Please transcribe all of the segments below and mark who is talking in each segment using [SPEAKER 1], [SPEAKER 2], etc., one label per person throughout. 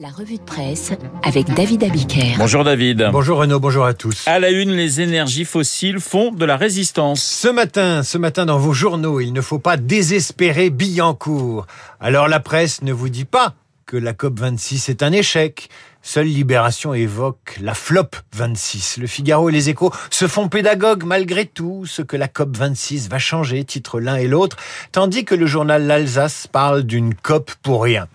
[SPEAKER 1] La revue de presse avec David Abiker.
[SPEAKER 2] Bonjour David.
[SPEAKER 3] Bonjour Renaud, bonjour à tous.
[SPEAKER 2] À la une, les énergies fossiles font de la résistance.
[SPEAKER 3] Ce matin, ce matin dans vos journaux, il ne faut pas désespérer Billancourt. Alors la presse ne vous dit pas que la COP26 est un échec. Seule Libération évoque la flop 26. Le Figaro et les échos se font pédagogues malgré tout. Ce que la COP 26 va changer, titre l'un et l'autre, tandis que le journal L'Alsace parle d'une COP pour rien.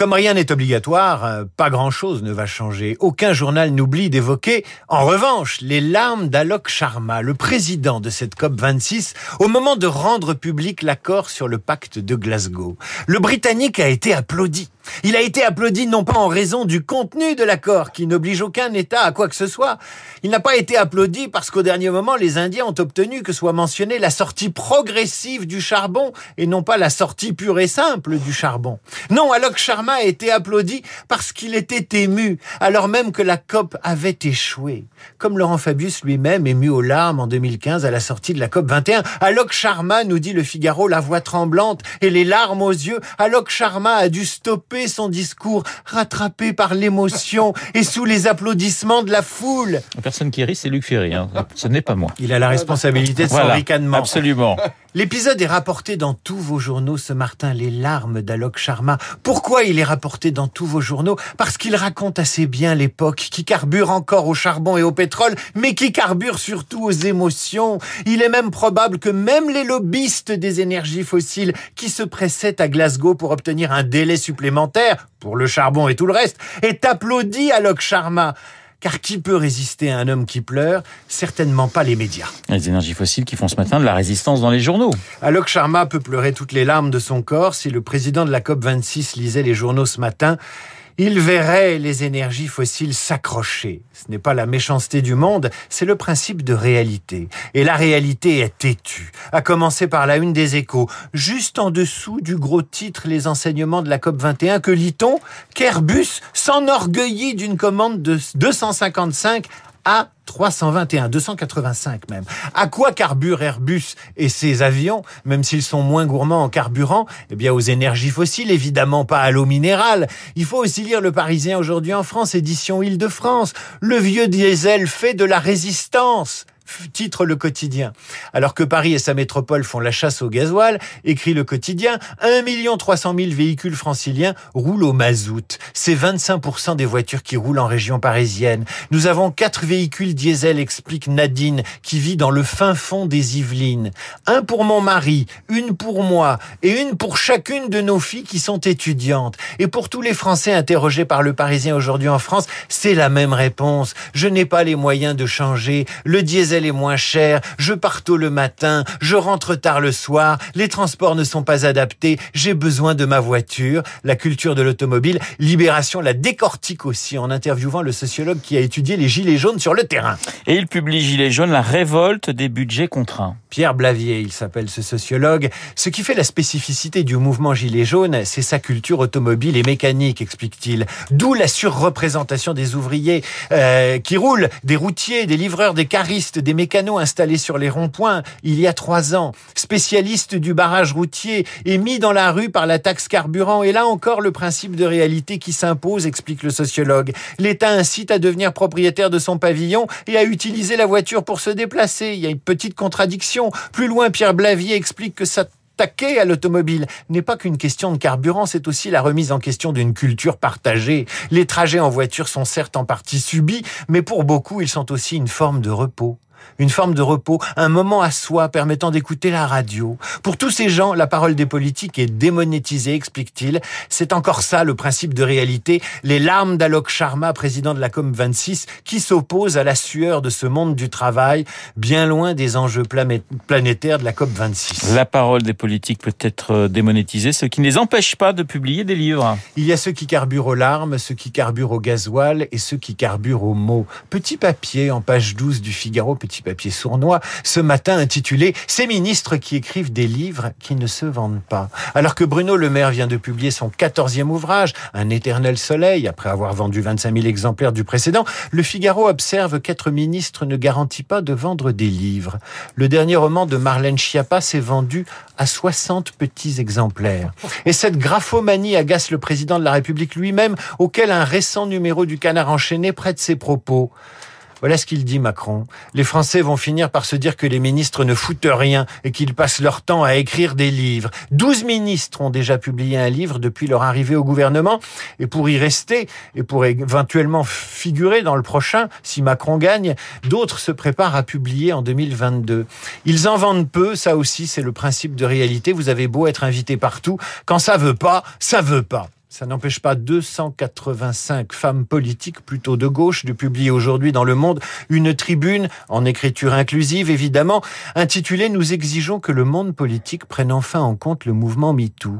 [SPEAKER 3] Comme rien n'est obligatoire, euh, pas grand-chose ne va changer. Aucun journal n'oublie d'évoquer, en revanche, les larmes d'Alok Sharma, le président de cette COP 26, au moment de rendre public l'accord sur le pacte de Glasgow. Le Britannique a été applaudi. Il a été applaudi non pas en raison du contenu de l'accord qui n'oblige aucun État à quoi que ce soit. Il n'a pas été applaudi parce qu'au dernier moment, les Indiens ont obtenu que soit mentionnée la sortie progressive du charbon et non pas la sortie pure et simple du charbon. Non, Alok Sharma a été applaudi parce qu'il était ému, alors même que la COP avait échoué. Comme Laurent Fabius lui-même ému aux larmes en 2015 à la sortie de la COP 21. Alok Sharma, nous dit le Figaro, la voix tremblante et les larmes aux yeux. Alok Sharma a dû stopper son discours, rattrapé par l'émotion et sous les applaudissements de la foule.
[SPEAKER 2] La personne qui rit, c'est Luc Ferry. Hein. Ce n'est pas moi.
[SPEAKER 3] Il a la responsabilité de son
[SPEAKER 2] Voilà,
[SPEAKER 3] ricanement.
[SPEAKER 2] absolument.
[SPEAKER 3] L'épisode est rapporté dans tous vos journaux ce matin, les larmes d'Alok Sharma. Pourquoi il est rapporté dans tous vos journaux? Parce qu'il raconte assez bien l'époque qui carbure encore au charbon et au pétrole, mais qui carbure surtout aux émotions. Il est même probable que même les lobbyistes des énergies fossiles qui se pressaient à Glasgow pour obtenir un délai supplémentaire pour le charbon et tout le reste, aient applaudi Alok Sharma. Car qui peut résister à un homme qui pleure? Certainement pas les médias.
[SPEAKER 2] Les énergies fossiles qui font ce matin de la résistance dans les journaux.
[SPEAKER 3] Alok Sharma peut pleurer toutes les larmes de son corps. Si le président de la COP26 lisait les journaux ce matin, il verrait les énergies fossiles s'accrocher. Ce n'est pas la méchanceté du monde, c'est le principe de réalité. Et la réalité est têtue. À commencer par la une des échos. Juste en dessous du gros titre Les enseignements de la COP21, que lit-on? Qu'Airbus s'enorgueillit d'une commande de 255 à 321, 285 même. À quoi carbure Airbus et ses avions, même s'ils sont moins gourmands en carburant? Eh bien aux énergies fossiles, évidemment pas à l'eau minérale. Il faut aussi lire Le Parisien aujourd'hui en France, édition Île-de-France. Le vieux diesel fait de la résistance titre le quotidien. Alors que Paris et sa métropole font la chasse au gasoil, écrit le quotidien, 1 300 000 véhicules franciliens roulent au mazout. C'est 25% des voitures qui roulent en région parisienne. Nous avons quatre véhicules diesel, explique Nadine, qui vit dans le fin fond des Yvelines. Un pour mon mari, une pour moi et une pour chacune de nos filles qui sont étudiantes. Et pour tous les Français interrogés par le Parisien aujourd'hui en France, c'est la même réponse. Je n'ai pas les moyens de changer. Le diesel est moins cher, je pars tôt le matin, je rentre tard le soir, les transports ne sont pas adaptés, j'ai besoin de ma voiture. La culture de l'automobile, Libération la décortique aussi en interviewant le sociologue qui a étudié les gilets jaunes sur le terrain.
[SPEAKER 2] Et il publie Gilets jaunes, la révolte des budgets contraints.
[SPEAKER 3] Pierre Blavier, il s'appelle ce sociologue. Ce qui fait la spécificité du mouvement Gilets jaunes, c'est sa culture automobile et mécanique, explique-t-il. D'où la surreprésentation des ouvriers euh, qui roulent, des routiers, des livreurs, des caristes, des mécanos installés sur les ronds-points il y a trois ans, spécialiste du barrage routier et mis dans la rue par la taxe carburant. Et là encore, le principe de réalité qui s'impose, explique le sociologue. L'État incite à devenir propriétaire de son pavillon et à utiliser la voiture pour se déplacer. Il y a une petite contradiction. Plus loin, Pierre Blavier explique que ça à l'automobile n'est pas qu'une question de carburant, c'est aussi la remise en question d'une culture partagée. Les trajets en voiture sont certes en partie subis, mais pour beaucoup, ils sont aussi une forme de repos une forme de repos, un moment à soi permettant d'écouter la radio. Pour tous ces gens, la parole des politiques est démonétisée, explique-t-il. C'est encore ça le principe de réalité, les larmes d'Alok Sharma, président de la COP26, qui s'oppose à la sueur de ce monde du travail, bien loin des enjeux planétaires de la COP26.
[SPEAKER 2] La parole des politiques peut être démonétisée, ce qui ne les empêche pas de publier des livres.
[SPEAKER 3] Il y a ceux qui carburent aux larmes, ceux qui carburent au gasoil et ceux qui carburent aux mots. Petit papier en page 12 du Figaro, petit papier sournois, ce matin intitulé Ces ministres qui écrivent des livres qui ne se vendent pas. Alors que Bruno Le Maire vient de publier son quatorzième ouvrage, Un éternel soleil, après avoir vendu 25 000 exemplaires du précédent, le Figaro observe qu'être ministre ne garantit pas de vendre des livres. Le dernier roman de Marlène Schiappa s'est vendu à 60 petits exemplaires. Et cette graphomanie agace le président de la République lui-même, auquel un récent numéro du Canard enchaîné prête ses propos. Voilà ce qu'il dit Macron. Les Français vont finir par se dire que les ministres ne foutent rien et qu'ils passent leur temps à écrire des livres. Douze ministres ont déjà publié un livre depuis leur arrivée au gouvernement et pour y rester et pour éventuellement figurer dans le prochain, si Macron gagne, d'autres se préparent à publier en 2022. Ils en vendent peu, ça aussi c'est le principe de réalité. Vous avez beau être invité partout, quand ça veut pas, ça veut pas. Ça n'empêche pas 285 femmes politiques plutôt de gauche de publier aujourd'hui dans Le Monde une tribune, en écriture inclusive évidemment, intitulée Nous exigeons que le monde politique prenne enfin en compte le mouvement MeToo.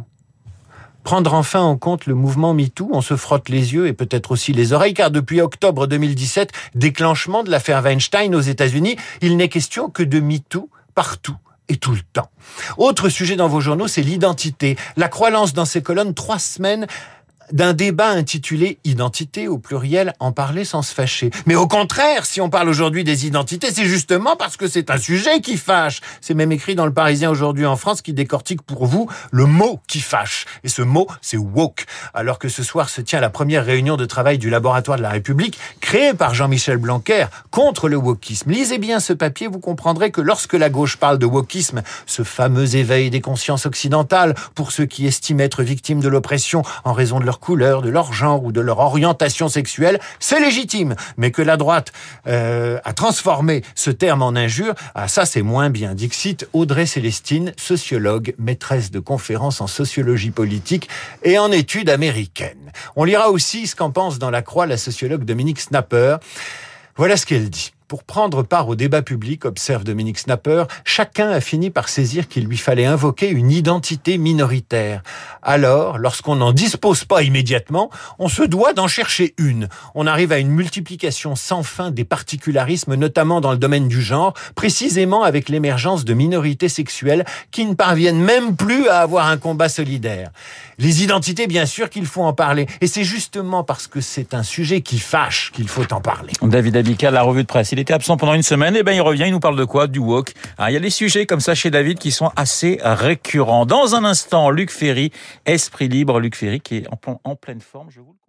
[SPEAKER 3] Prendre enfin en compte le mouvement MeToo, on se frotte les yeux et peut-être aussi les oreilles, car depuis octobre 2017, déclenchement de l'affaire Weinstein aux États-Unis, il n'est question que de MeToo partout et tout le temps. Autre sujet dans vos journaux, c'est l'identité. La Croix lance dans ses colonnes trois semaines d'un débat intitulé Identité au pluriel, en parler sans se fâcher. Mais au contraire, si on parle aujourd'hui des identités, c'est justement parce que c'est un sujet qui fâche. C'est même écrit dans le Parisien aujourd'hui en France qui décortique pour vous le mot qui fâche. Et ce mot, c'est woke. Alors que ce soir se tient la première réunion de travail du laboratoire de la République, créé par Jean-Michel Blanquer contre le wokisme. Lisez bien ce papier, vous comprendrez que lorsque la gauche parle de wokisme, ce fameux éveil des consciences occidentales pour ceux qui estiment être victimes de l'oppression en raison de leur couleur, de leur genre ou de leur orientation sexuelle, c'est légitime. Mais que la droite euh, a transformé ce terme en injure, ah ça c'est moins bien. Dixit Audrey Célestine, sociologue, maîtresse de conférences en sociologie politique et en études américaines. On lira aussi ce qu'en pense dans la Croix la sociologue Dominique Snapper. Voilà ce qu'elle dit. Pour prendre part au débat public, observe Dominique Snapper, chacun a fini par saisir qu'il lui fallait invoquer une identité minoritaire. Alors, lorsqu'on n'en dispose pas immédiatement, on se doit d'en chercher une. On arrive à une multiplication sans fin des particularismes, notamment dans le domaine du genre, précisément avec l'émergence de minorités sexuelles qui ne parviennent même plus à avoir un combat solidaire. Les identités, bien sûr qu'il faut en parler. Et c'est justement parce que c'est un sujet qui fâche qu'il faut en parler.
[SPEAKER 2] David Abika, la revue de presse était absent pendant une semaine, et ben il revient, il nous parle de quoi? Du wok. Ah, il y a des sujets comme ça chez David qui sont assez récurrents. Dans un instant, Luc Ferry, Esprit Libre, Luc Ferry qui est en, en pleine forme, je vous le